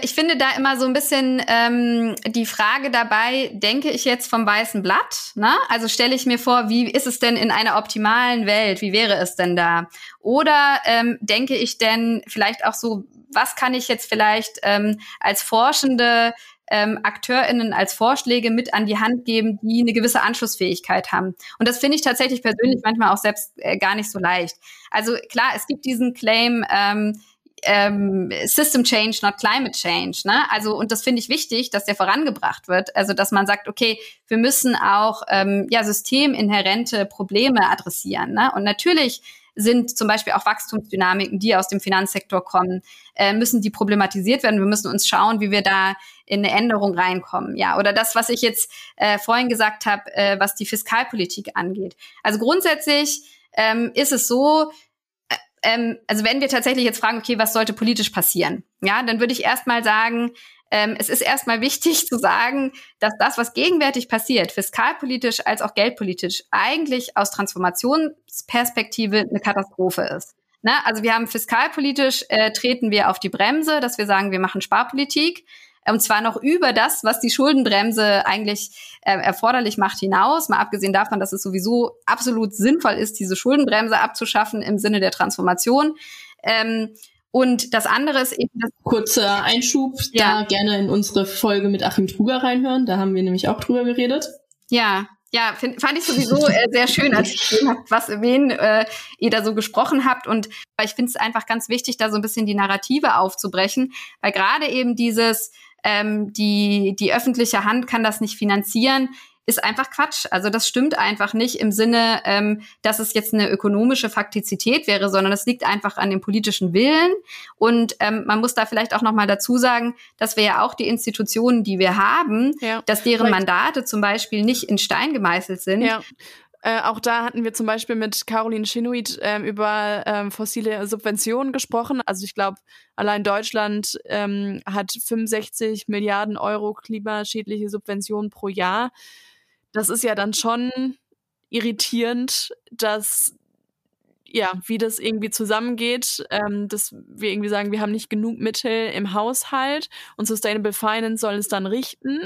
ich finde da immer so ein bisschen ähm, die Frage dabei, denke ich jetzt vom weißen Blatt? Ne? Also stelle ich mir vor, wie ist es denn in einer optimalen Welt? Wie wäre es denn da? Oder ähm, denke ich denn vielleicht auch so, was kann ich jetzt vielleicht ähm, als Forschende ähm, AkteurInnen als Vorschläge mit an die Hand geben, die eine gewisse Anschlussfähigkeit haben. Und das finde ich tatsächlich persönlich manchmal auch selbst äh, gar nicht so leicht. Also klar, es gibt diesen Claim, ähm, ähm, System Change, not Climate Change. Ne? Also und das finde ich wichtig, dass der vorangebracht wird. Also dass man sagt, okay, wir müssen auch ähm, ja systeminhärente Probleme adressieren. Ne? Und natürlich sind zum Beispiel auch Wachstumsdynamiken, die aus dem Finanzsektor kommen, äh, müssen die problematisiert werden. Wir müssen uns schauen, wie wir da in eine Änderung reinkommen. Ja, oder das, was ich jetzt äh, vorhin gesagt habe, äh, was die Fiskalpolitik angeht. Also grundsätzlich ähm, ist es so, ähm, also wenn wir tatsächlich jetzt fragen, okay, was sollte politisch passieren? Ja, dann würde ich erstmal sagen, ähm, es ist erstmal wichtig [laughs] zu sagen, dass das, was gegenwärtig passiert, fiskalpolitisch als auch geldpolitisch, eigentlich aus Transformationsperspektive eine Katastrophe ist. Ne? Also wir haben fiskalpolitisch äh, treten wir auf die Bremse, dass wir sagen, wir machen Sparpolitik. Und zwar noch über das, was die Schuldenbremse eigentlich äh, erforderlich macht, hinaus. Mal abgesehen davon, dass es sowieso absolut sinnvoll ist, diese Schuldenbremse abzuschaffen im Sinne der Transformation. Ähm, und das andere ist eben das kurzer Einschub, ja. da gerne in unsere Folge mit Achim Truger reinhören. Da haben wir nämlich auch drüber geredet. Ja, ja, find, fand ich sowieso äh, sehr schön, als ich gesehen habe, was wen äh, ihr da so gesprochen habt. Und weil ich finde es einfach ganz wichtig, da so ein bisschen die Narrative aufzubrechen, weil gerade eben dieses ähm, die, die öffentliche Hand kann das nicht finanzieren, ist einfach Quatsch. Also das stimmt einfach nicht im Sinne, ähm, dass es jetzt eine ökonomische Faktizität wäre, sondern es liegt einfach an dem politischen Willen. Und ähm, man muss da vielleicht auch noch mal dazu sagen, dass wir ja auch die Institutionen, die wir haben, ja. dass deren Mandate zum Beispiel nicht in Stein gemeißelt sind. Ja. Äh, auch da hatten wir zum Beispiel mit Caroline Chinuit ähm, über ähm, fossile Subventionen gesprochen. Also ich glaube, allein Deutschland ähm, hat 65 Milliarden Euro klimaschädliche Subventionen pro Jahr. Das ist ja dann schon irritierend, dass ja, wie das irgendwie zusammengeht, ähm, dass wir irgendwie sagen, wir haben nicht genug Mittel im Haushalt und Sustainable Finance soll es dann richten.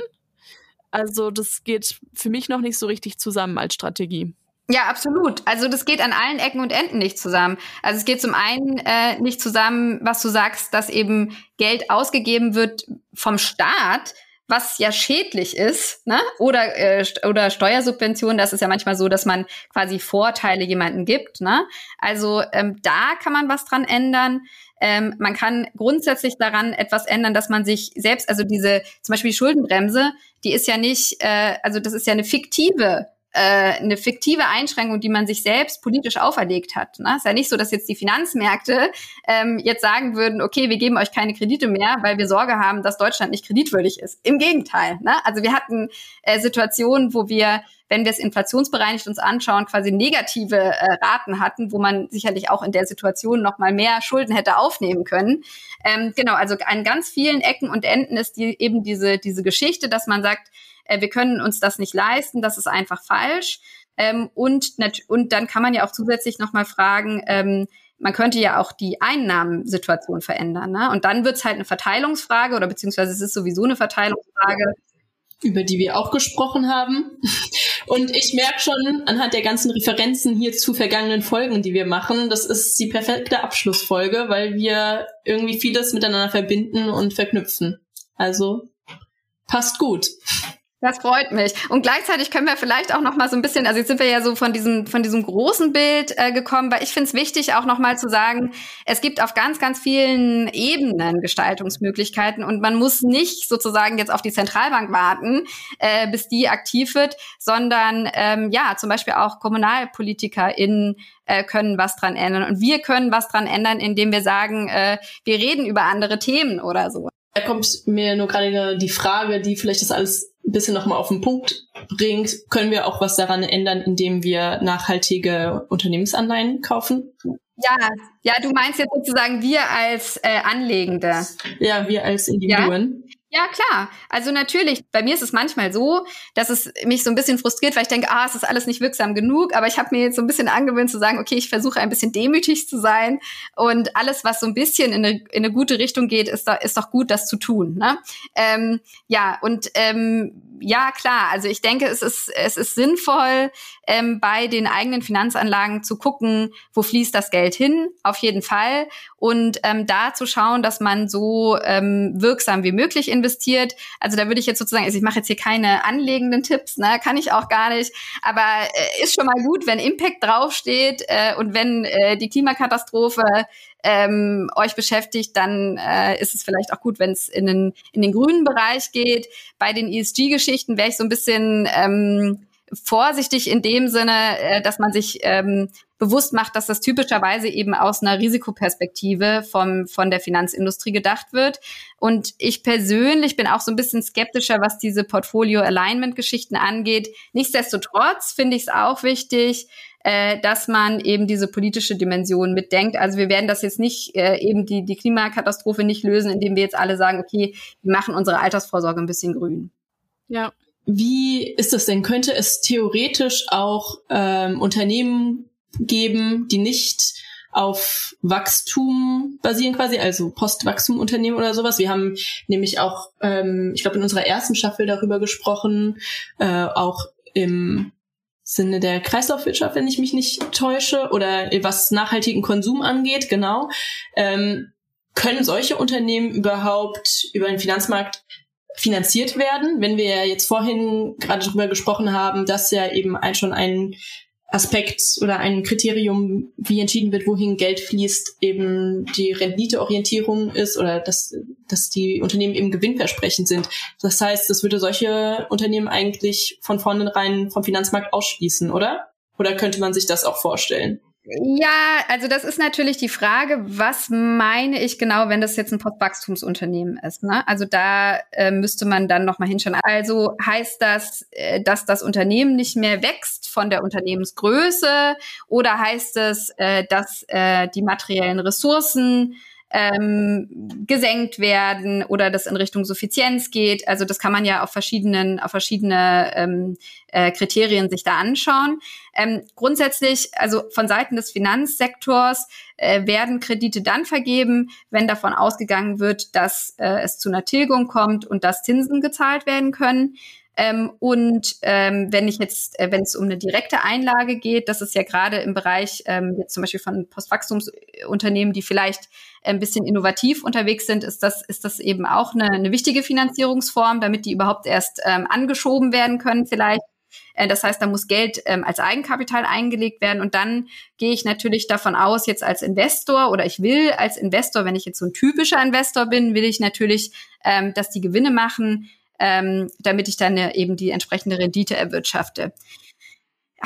Also das geht für mich noch nicht so richtig zusammen als Strategie. Ja, absolut. Also das geht an allen Ecken und Enden nicht zusammen. Also es geht zum einen äh, nicht zusammen, was du sagst, dass eben Geld ausgegeben wird vom Staat, was ja schädlich ist, ne? oder, äh, oder Steuersubventionen, das ist ja manchmal so, dass man quasi Vorteile jemanden gibt. Ne? Also ähm, da kann man was dran ändern. Ähm, man kann grundsätzlich daran etwas ändern, dass man sich selbst, also diese, zum Beispiel die Schuldenbremse, die ist ja nicht, äh, also das ist ja eine fiktive eine fiktive Einschränkung, die man sich selbst politisch auferlegt hat. Ne? Ist ja nicht so, dass jetzt die Finanzmärkte ähm, jetzt sagen würden, okay, wir geben euch keine Kredite mehr, weil wir Sorge haben, dass Deutschland nicht kreditwürdig ist. Im Gegenteil. Ne? Also wir hatten äh, Situationen, wo wir wenn wir es inflationsbereinigt uns anschauen, quasi negative äh, Raten hatten, wo man sicherlich auch in der Situation noch mal mehr Schulden hätte aufnehmen können. Ähm, genau, also an ganz vielen Ecken und Enden ist die, eben diese, diese Geschichte, dass man sagt, äh, wir können uns das nicht leisten, das ist einfach falsch. Ähm, und, und dann kann man ja auch zusätzlich nochmal fragen, ähm, man könnte ja auch die Einnahmensituation verändern. Ne? Und dann wird es halt eine Verteilungsfrage oder beziehungsweise es ist sowieso eine Verteilungsfrage. Über die wir auch gesprochen haben. Und ich merke schon anhand der ganzen Referenzen hier zu vergangenen Folgen, die wir machen, das ist die perfekte Abschlussfolge, weil wir irgendwie vieles miteinander verbinden und verknüpfen. Also passt gut. Das freut mich. Und gleichzeitig können wir vielleicht auch noch mal so ein bisschen, also jetzt sind wir ja so von diesem von diesem großen Bild äh, gekommen, weil ich finde es wichtig auch noch mal zu sagen, es gibt auf ganz ganz vielen Ebenen Gestaltungsmöglichkeiten und man muss nicht sozusagen jetzt auf die Zentralbank warten, äh, bis die aktiv wird, sondern ähm, ja zum Beispiel auch KommunalpolitikerInnen äh, können was dran ändern und wir können was dran ändern, indem wir sagen, äh, wir reden über andere Themen oder so. Da kommt mir nur gerade die Frage, die vielleicht das alles ein bisschen nochmal auf den Punkt bringt, können wir auch was daran ändern, indem wir nachhaltige Unternehmensanleihen kaufen? Ja, ja, du meinst jetzt sozusagen wir als äh, Anlegende. Ja, wir als Individuen. Ja? Ja, klar. Also natürlich, bei mir ist es manchmal so, dass es mich so ein bisschen frustriert, weil ich denke, ah, es ist alles nicht wirksam genug. Aber ich habe mir jetzt so ein bisschen angewöhnt zu sagen, okay, ich versuche ein bisschen demütig zu sein. Und alles, was so ein bisschen in eine, in eine gute Richtung geht, ist, ist doch gut, das zu tun. Ne? Ähm, ja, und ähm, ja, klar. Also ich denke, es ist, es ist sinnvoll, ähm, bei den eigenen Finanzanlagen zu gucken, wo fließt das Geld hin, auf jeden Fall. Und ähm, da zu schauen, dass man so ähm, wirksam wie möglich investiert. Also da würde ich jetzt sozusagen, also ich mache jetzt hier keine anlegenden Tipps, ne, kann ich auch gar nicht. Aber äh, ist schon mal gut, wenn Impact draufsteht äh, und wenn äh, die Klimakatastrophe ähm, euch beschäftigt, dann äh, ist es vielleicht auch gut, wenn es in den, in den grünen Bereich geht. Bei den ESG-Geschichten wäre ich so ein bisschen ähm, vorsichtig in dem Sinne, äh, dass man sich ähm, bewusst macht, dass das typischerweise eben aus einer Risikoperspektive vom, von der Finanzindustrie gedacht wird. Und ich persönlich bin auch so ein bisschen skeptischer, was diese Portfolio-Alignment-Geschichten angeht. Nichtsdestotrotz finde ich es auch wichtig, äh, dass man eben diese politische Dimension mitdenkt. Also wir werden das jetzt nicht äh, eben die, die Klimakatastrophe nicht lösen, indem wir jetzt alle sagen, okay, wir machen unsere Altersvorsorge ein bisschen grün. Ja. Wie ist das denn? Könnte es theoretisch auch ähm, Unternehmen geben, die nicht auf Wachstum basieren quasi, also Postwachstumunternehmen oder sowas. Wir haben nämlich auch, ähm, ich glaube, in unserer ersten Staffel darüber gesprochen, äh, auch im Sinne der Kreislaufwirtschaft, wenn ich mich nicht täusche, oder was nachhaltigen Konsum angeht, genau. Ähm, können solche Unternehmen überhaupt über den Finanzmarkt finanziert werden, wenn wir ja jetzt vorhin gerade darüber gesprochen haben, dass ja eben ein, schon ein Aspekt oder ein Kriterium, wie entschieden wird, wohin Geld fließt, eben die Renditeorientierung ist oder dass, dass die Unternehmen eben gewinnversprechend sind. Das heißt, das würde solche Unternehmen eigentlich von vornherein vom Finanzmarkt ausschließen, oder? Oder könnte man sich das auch vorstellen? Ja, also das ist natürlich die Frage, was meine ich genau, wenn das jetzt ein Postwachstumsunternehmen ist. Ne? Also da äh, müsste man dann nochmal hinschauen. Also heißt das, äh, dass das Unternehmen nicht mehr wächst von der Unternehmensgröße oder heißt es, äh, dass äh, die materiellen Ressourcen ähm, gesenkt werden oder das in Richtung Suffizienz geht. Also das kann man ja auf verschiedenen, auf verschiedene ähm, äh, Kriterien sich da anschauen. Ähm, grundsätzlich, also von Seiten des Finanzsektors äh, werden Kredite dann vergeben, wenn davon ausgegangen wird, dass äh, es zu einer Tilgung kommt und dass Zinsen gezahlt werden können. Ähm, und ähm, wenn ich jetzt, äh, wenn es um eine direkte Einlage geht, das ist ja gerade im Bereich ähm, jetzt zum Beispiel von Postwachstumsunternehmen, die vielleicht ein bisschen innovativ unterwegs sind, ist das, ist das eben auch eine, eine wichtige Finanzierungsform, damit die überhaupt erst ähm, angeschoben werden können vielleicht. Äh, das heißt, da muss Geld ähm, als Eigenkapital eingelegt werden. Und dann gehe ich natürlich davon aus, jetzt als Investor oder ich will als Investor, wenn ich jetzt so ein typischer Investor bin, will ich natürlich, ähm, dass die Gewinne machen, ähm, damit ich dann eben die entsprechende Rendite erwirtschafte.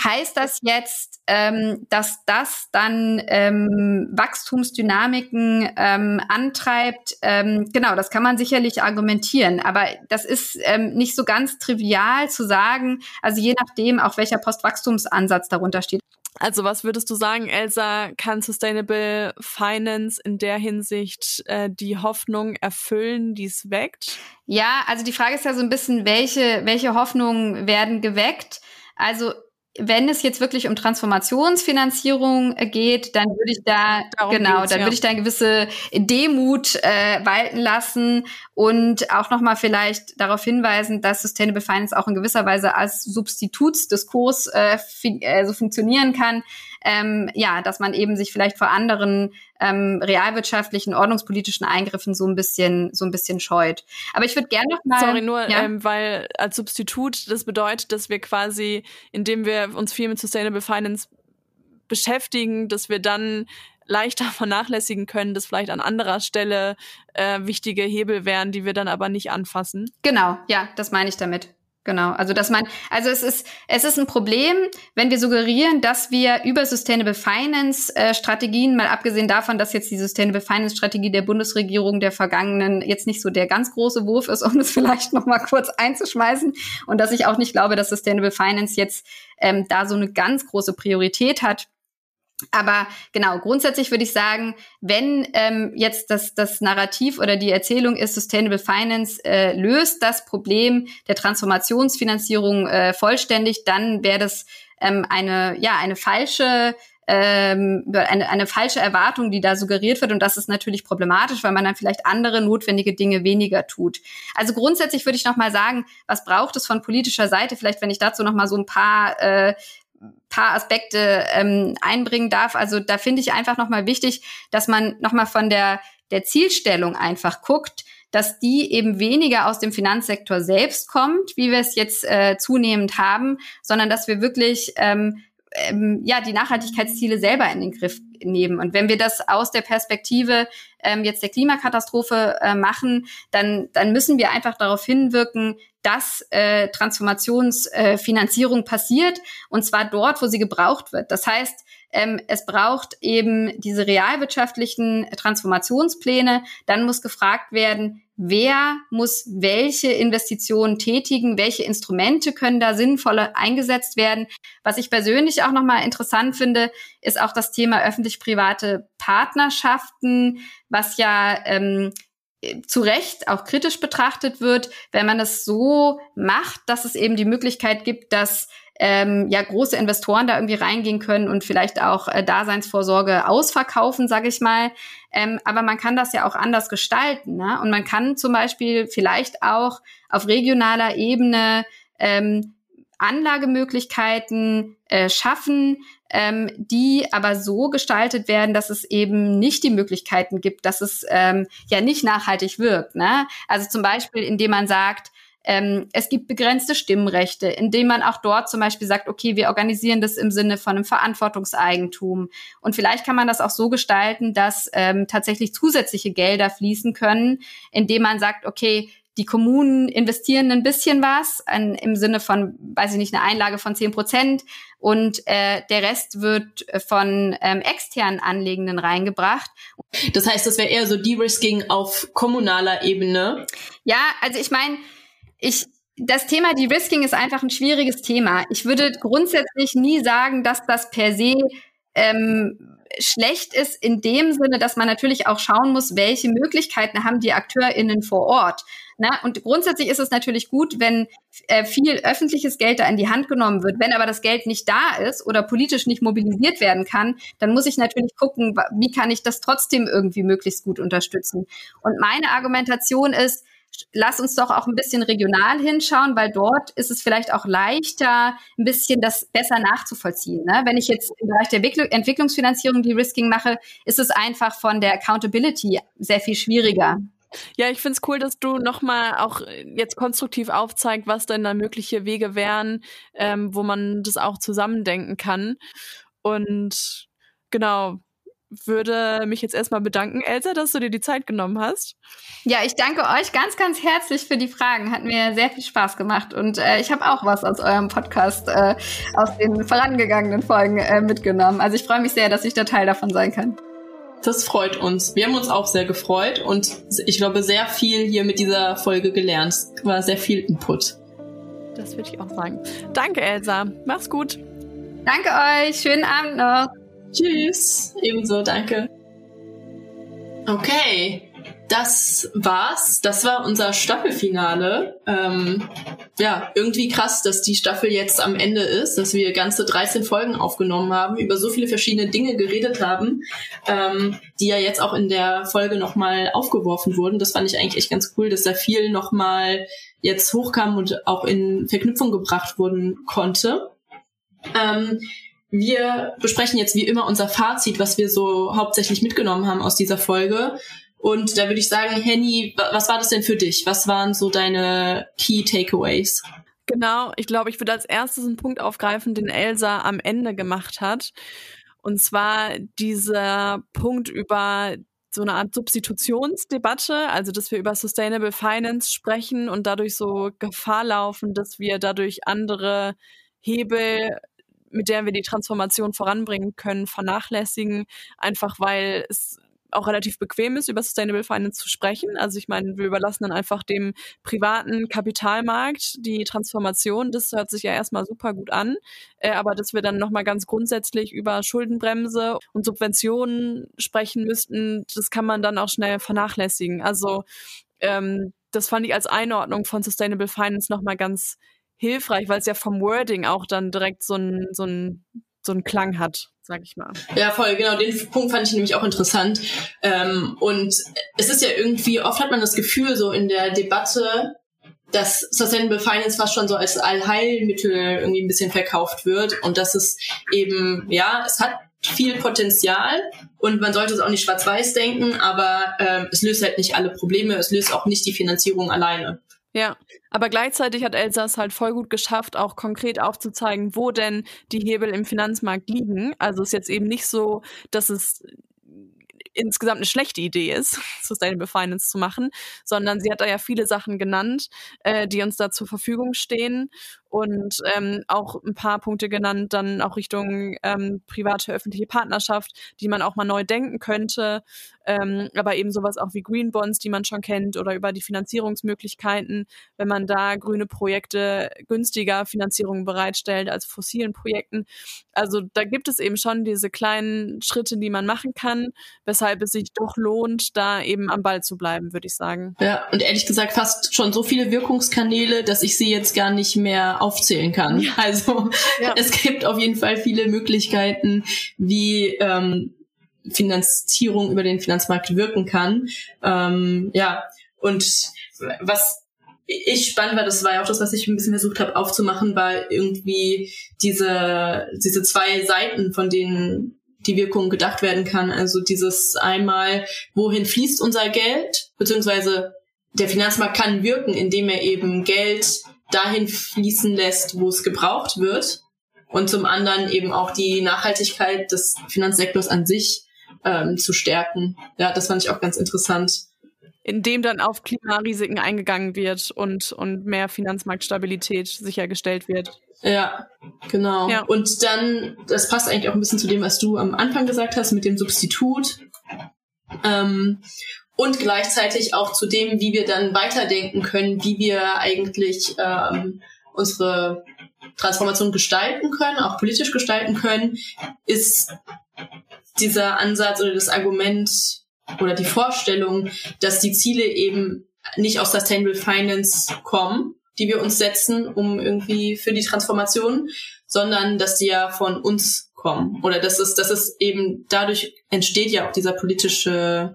Heißt das jetzt, ähm, dass das dann ähm, Wachstumsdynamiken ähm, antreibt? Ähm, genau, das kann man sicherlich argumentieren, aber das ist ähm, nicht so ganz trivial zu sagen, also je nachdem, auch welcher Postwachstumsansatz darunter steht. Also was würdest du sagen, Elsa, kann Sustainable Finance in der Hinsicht äh, die Hoffnung erfüllen, die es weckt? Ja, also die Frage ist ja so ein bisschen, welche, welche Hoffnungen werden geweckt? Also wenn es jetzt wirklich um Transformationsfinanzierung äh, geht, dann würde ich da Darum genau, dann ja. würde ich da eine gewisse Demut äh, walten lassen und auch noch mal vielleicht darauf hinweisen, dass Sustainable Finance auch in gewisser Weise als Substitutsdiskurs äh, äh, so funktionieren kann ähm, ja, dass man eben sich vielleicht vor anderen ähm, realwirtschaftlichen, ordnungspolitischen Eingriffen so ein bisschen, so ein bisschen scheut. Aber ich würde gerne noch mal. Sorry, nur, ja? ähm, weil als Substitut, das bedeutet, dass wir quasi, indem wir uns viel mit Sustainable Finance beschäftigen, dass wir dann leichter [laughs] vernachlässigen können, dass vielleicht an anderer Stelle äh, wichtige Hebel wären, die wir dann aber nicht anfassen. Genau, ja, das meine ich damit. Genau, also dass man, also es ist, es ist ein Problem, wenn wir suggerieren, dass wir über Sustainable Finance äh, Strategien, mal abgesehen davon, dass jetzt die Sustainable Finance Strategie der Bundesregierung der vergangenen jetzt nicht so der ganz große Wurf ist, [laughs] um es vielleicht noch mal kurz einzuschmeißen und dass ich auch nicht glaube, dass Sustainable Finance jetzt ähm, da so eine ganz große Priorität hat aber genau, grundsätzlich würde ich sagen, wenn ähm, jetzt das, das Narrativ oder die Erzählung ist, Sustainable Finance äh, löst das Problem der Transformationsfinanzierung äh, vollständig, dann wäre das ähm, eine, ja, eine falsche ähm, eine, eine falsche Erwartung, die da suggeriert wird. Und das ist natürlich problematisch, weil man dann vielleicht andere notwendige Dinge weniger tut. Also grundsätzlich würde ich noch mal sagen, was braucht es von politischer Seite? Vielleicht, wenn ich dazu noch mal so ein paar äh, paar Aspekte ähm, einbringen darf. Also da finde ich einfach nochmal wichtig, dass man nochmal von der, der Zielstellung einfach guckt, dass die eben weniger aus dem Finanzsektor selbst kommt, wie wir es jetzt äh, zunehmend haben, sondern dass wir wirklich ähm, ähm, ja die Nachhaltigkeitsziele selber in den Griff nehmen. Und wenn wir das aus der Perspektive ähm, jetzt der Klimakatastrophe äh, machen, dann dann müssen wir einfach darauf hinwirken, dass äh, Transformationsfinanzierung äh, passiert und zwar dort, wo sie gebraucht wird. Das heißt, ähm, es braucht eben diese realwirtschaftlichen Transformationspläne. Dann muss gefragt werden, wer muss welche Investitionen tätigen, welche Instrumente können da sinnvoller eingesetzt werden. Was ich persönlich auch nochmal interessant finde, ist auch das Thema öffentlich-private Partnerschaften, was ja ähm, zu Recht auch kritisch betrachtet wird, wenn man es so macht, dass es eben die Möglichkeit gibt, dass ähm, ja große Investoren da irgendwie reingehen können und vielleicht auch äh, Daseinsvorsorge ausverkaufen, sage ich mal. Ähm, aber man kann das ja auch anders gestalten. Ne? Und man kann zum Beispiel vielleicht auch auf regionaler Ebene ähm, Anlagemöglichkeiten äh, schaffen, ähm, die aber so gestaltet werden, dass es eben nicht die Möglichkeiten gibt, dass es ähm, ja nicht nachhaltig wirkt. Ne? Also zum Beispiel, indem man sagt, ähm, es gibt begrenzte Stimmrechte, indem man auch dort zum Beispiel sagt, okay, wir organisieren das im Sinne von einem Verantwortungseigentum. Und vielleicht kann man das auch so gestalten, dass ähm, tatsächlich zusätzliche Gelder fließen können, indem man sagt, okay, die Kommunen investieren ein bisschen was ein, im Sinne von, weiß ich nicht, eine Einlage von zehn Prozent und äh, der Rest wird von ähm, externen Anlegenden reingebracht. Das heißt, das wäre eher so De-Risking auf kommunaler Ebene. Ja, also ich meine, ich das Thema De-Risking ist einfach ein schwieriges Thema. Ich würde grundsätzlich nie sagen, dass das per se ähm, schlecht ist in dem Sinne, dass man natürlich auch schauen muss, welche Möglichkeiten haben die AkteurInnen vor Ort. Na, und grundsätzlich ist es natürlich gut, wenn äh, viel öffentliches Geld da in die Hand genommen wird. Wenn aber das Geld nicht da ist oder politisch nicht mobilisiert werden kann, dann muss ich natürlich gucken, wie kann ich das trotzdem irgendwie möglichst gut unterstützen. Und meine Argumentation ist, lass uns doch auch ein bisschen regional hinschauen, weil dort ist es vielleicht auch leichter, ein bisschen das besser nachzuvollziehen. Ne? Wenn ich jetzt im Bereich der Entwicklungsfinanzierung die Risking mache, ist es einfach von der Accountability sehr viel schwieriger. Ja, ich finde es cool, dass du nochmal auch jetzt konstruktiv aufzeigt, was denn da mögliche Wege wären, ähm, wo man das auch zusammendenken kann. Und genau, würde mich jetzt erstmal bedanken, Elsa, dass du dir die Zeit genommen hast. Ja, ich danke euch ganz, ganz herzlich für die Fragen. Hat mir sehr viel Spaß gemacht. Und äh, ich habe auch was aus eurem Podcast, äh, aus den vorangegangenen Folgen äh, mitgenommen. Also ich freue mich sehr, dass ich da Teil davon sein kann. Das freut uns. Wir haben uns auch sehr gefreut und ich glaube, sehr viel hier mit dieser Folge gelernt. Es war sehr viel Input. Das würde ich auch sagen. Danke, Elsa. Mach's gut. Danke euch. Schönen Abend noch. Tschüss. Ebenso, danke. Okay, das war's. Das war unser Staffelfinale. Ähm, ja, irgendwie krass, dass die Staffel jetzt am Ende ist, dass wir ganze 13 Folgen aufgenommen haben, über so viele verschiedene Dinge geredet haben, ähm, die ja jetzt auch in der Folge nochmal aufgeworfen wurden. Das fand ich eigentlich echt ganz cool, dass da viel nochmal jetzt hochkam und auch in Verknüpfung gebracht wurden konnte. Ähm, wir besprechen jetzt wie immer unser Fazit, was wir so hauptsächlich mitgenommen haben aus dieser Folge. Und da würde ich sagen, Henny, was war das denn für dich? Was waren so deine Key Takeaways? Genau, ich glaube, ich würde als erstes einen Punkt aufgreifen, den Elsa am Ende gemacht hat. Und zwar dieser Punkt über so eine Art Substitutionsdebatte, also dass wir über Sustainable Finance sprechen und dadurch so Gefahr laufen, dass wir dadurch andere Hebel mit der wir die Transformation voranbringen können, vernachlässigen, einfach weil es auch relativ bequem ist, über Sustainable Finance zu sprechen. Also ich meine, wir überlassen dann einfach dem privaten Kapitalmarkt die Transformation. Das hört sich ja erstmal super gut an. Äh, aber dass wir dann nochmal ganz grundsätzlich über Schuldenbremse und Subventionen sprechen müssten, das kann man dann auch schnell vernachlässigen. Also ähm, das fand ich als Einordnung von Sustainable Finance nochmal ganz hilfreich, weil es ja vom Wording auch dann direkt so ein, so ein, so ein Klang hat, sag ich mal. Ja, voll, genau. Den Punkt fand ich nämlich auch interessant. Ähm, und es ist ja irgendwie, oft hat man das Gefühl, so in der Debatte, dass Sustainable Finance fast schon so als Allheilmittel irgendwie ein bisschen verkauft wird und dass es eben, ja, es hat viel Potenzial und man sollte es auch nicht schwarz-weiß denken, aber ähm, es löst halt nicht alle Probleme, es löst auch nicht die Finanzierung alleine. Ja, aber gleichzeitig hat Elsa es halt voll gut geschafft, auch konkret aufzuzeigen, wo denn die Hebel im Finanzmarkt liegen. Also ist jetzt eben nicht so, dass es insgesamt eine schlechte Idee ist, [laughs] Sustainable Finance zu machen, sondern sie hat da ja viele Sachen genannt, äh, die uns da zur Verfügung stehen und ähm, auch ein paar Punkte genannt, dann auch Richtung ähm, private öffentliche Partnerschaft, die man auch mal neu denken könnte, ähm, aber eben sowas auch wie Green Bonds, die man schon kennt oder über die Finanzierungsmöglichkeiten, wenn man da grüne Projekte günstiger Finanzierungen bereitstellt als fossilen Projekten. Also da gibt es eben schon diese kleinen Schritte, die man machen kann, weshalb es sich doch lohnt, da eben am Ball zu bleiben, würde ich sagen. Ja, und ehrlich gesagt fast schon so viele Wirkungskanäle, dass ich sie jetzt gar nicht mehr aufzählen kann. Ja. [laughs] Also ja. es gibt auf jeden Fall viele Möglichkeiten, wie ähm, Finanzierung über den Finanzmarkt wirken kann. Ähm, ja, und was ich spannend war, das war ja auch das, was ich ein bisschen versucht habe aufzumachen, war irgendwie diese, diese zwei Seiten, von denen die Wirkung gedacht werden kann. Also dieses einmal, wohin fließt unser Geld, beziehungsweise der Finanzmarkt kann wirken, indem er eben Geld dahin fließen lässt, wo es gebraucht wird. Und zum anderen eben auch die Nachhaltigkeit des Finanzsektors an sich ähm, zu stärken. Ja, das fand ich auch ganz interessant. Indem dann auf Klimarisiken eingegangen wird und, und mehr Finanzmarktstabilität sichergestellt wird. Ja, genau. Ja. Und dann, das passt eigentlich auch ein bisschen zu dem, was du am Anfang gesagt hast mit dem Substitut. Ähm, und gleichzeitig auch zu dem, wie wir dann weiterdenken können, wie wir eigentlich ähm, unsere Transformation gestalten können, auch politisch gestalten können, ist dieser Ansatz oder das Argument oder die Vorstellung, dass die Ziele eben nicht aus Sustainable Finance kommen, die wir uns setzen, um irgendwie für die Transformation, sondern dass die ja von uns kommen. Oder dass es, dass es eben dadurch entsteht ja auch dieser politische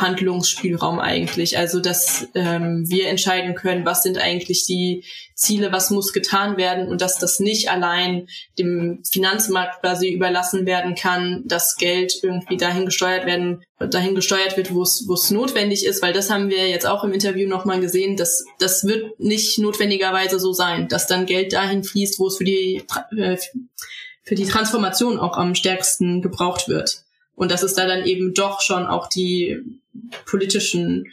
Handlungsspielraum eigentlich. Also dass ähm, wir entscheiden können, was sind eigentlich die Ziele, was muss getan werden und dass das nicht allein dem Finanzmarkt quasi überlassen werden kann, dass Geld irgendwie dahin gesteuert werden, dahin gesteuert wird, wo es notwendig ist, weil das haben wir jetzt auch im Interview nochmal gesehen, dass das wird nicht notwendigerweise so sein, dass dann Geld dahin fließt, wo es für die äh, für die Transformation auch am stärksten gebraucht wird. Und dass es da dann eben doch schon auch die politischen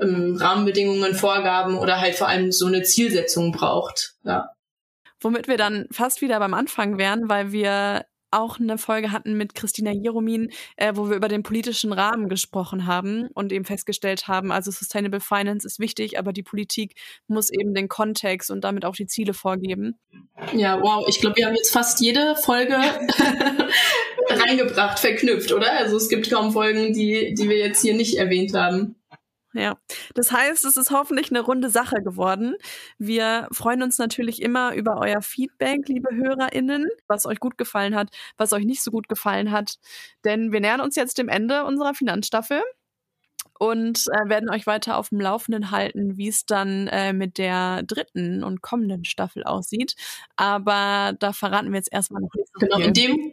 ähm, Rahmenbedingungen, Vorgaben oder halt vor allem so eine Zielsetzung braucht. Ja. Womit wir dann fast wieder beim Anfang wären, weil wir auch eine Folge hatten mit Christina Jeromin, äh, wo wir über den politischen Rahmen gesprochen haben und eben festgestellt haben, also Sustainable Finance ist wichtig, aber die Politik muss eben den Kontext und damit auch die Ziele vorgeben. Ja, wow, ich glaube, wir haben jetzt fast jede Folge [laughs] reingebracht, verknüpft, oder? Also es gibt kaum Folgen, die, die wir jetzt hier nicht erwähnt haben. Ja, das heißt, es ist hoffentlich eine runde Sache geworden. Wir freuen uns natürlich immer über euer Feedback, liebe HörerInnen, was euch gut gefallen hat, was euch nicht so gut gefallen hat. Denn wir nähern uns jetzt dem Ende unserer Finanzstaffel und äh, werden euch weiter auf dem Laufenden halten, wie es dann äh, mit der dritten und kommenden Staffel aussieht. Aber da verraten wir jetzt erstmal noch nicht so Genau, in dem,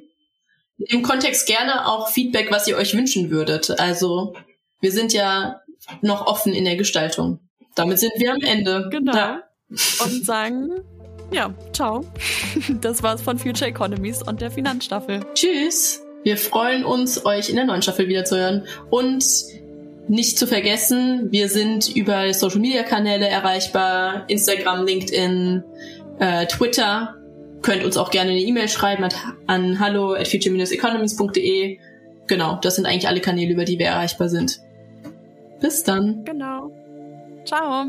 in dem Kontext gerne auch Feedback, was ihr euch wünschen würdet. Also wir sind ja noch offen in der Gestaltung. Damit sind wir am Ende. Genau. Ja. Und sagen, ja, ciao. [laughs] Das war's von Future Economies und der Finanzstaffel. Tschüss. Wir freuen uns, euch in der neuen Staffel wiederzuhören. Und nicht zu vergessen, wir sind über Social Media Kanäle erreichbar. Instagram, LinkedIn, äh, Twitter. Könnt uns auch gerne eine E-Mail schreiben an hallo at future-economies.de. Genau, das sind eigentlich alle Kanäle, über die wir erreichbar sind. Bis dann. Genau. Ciao.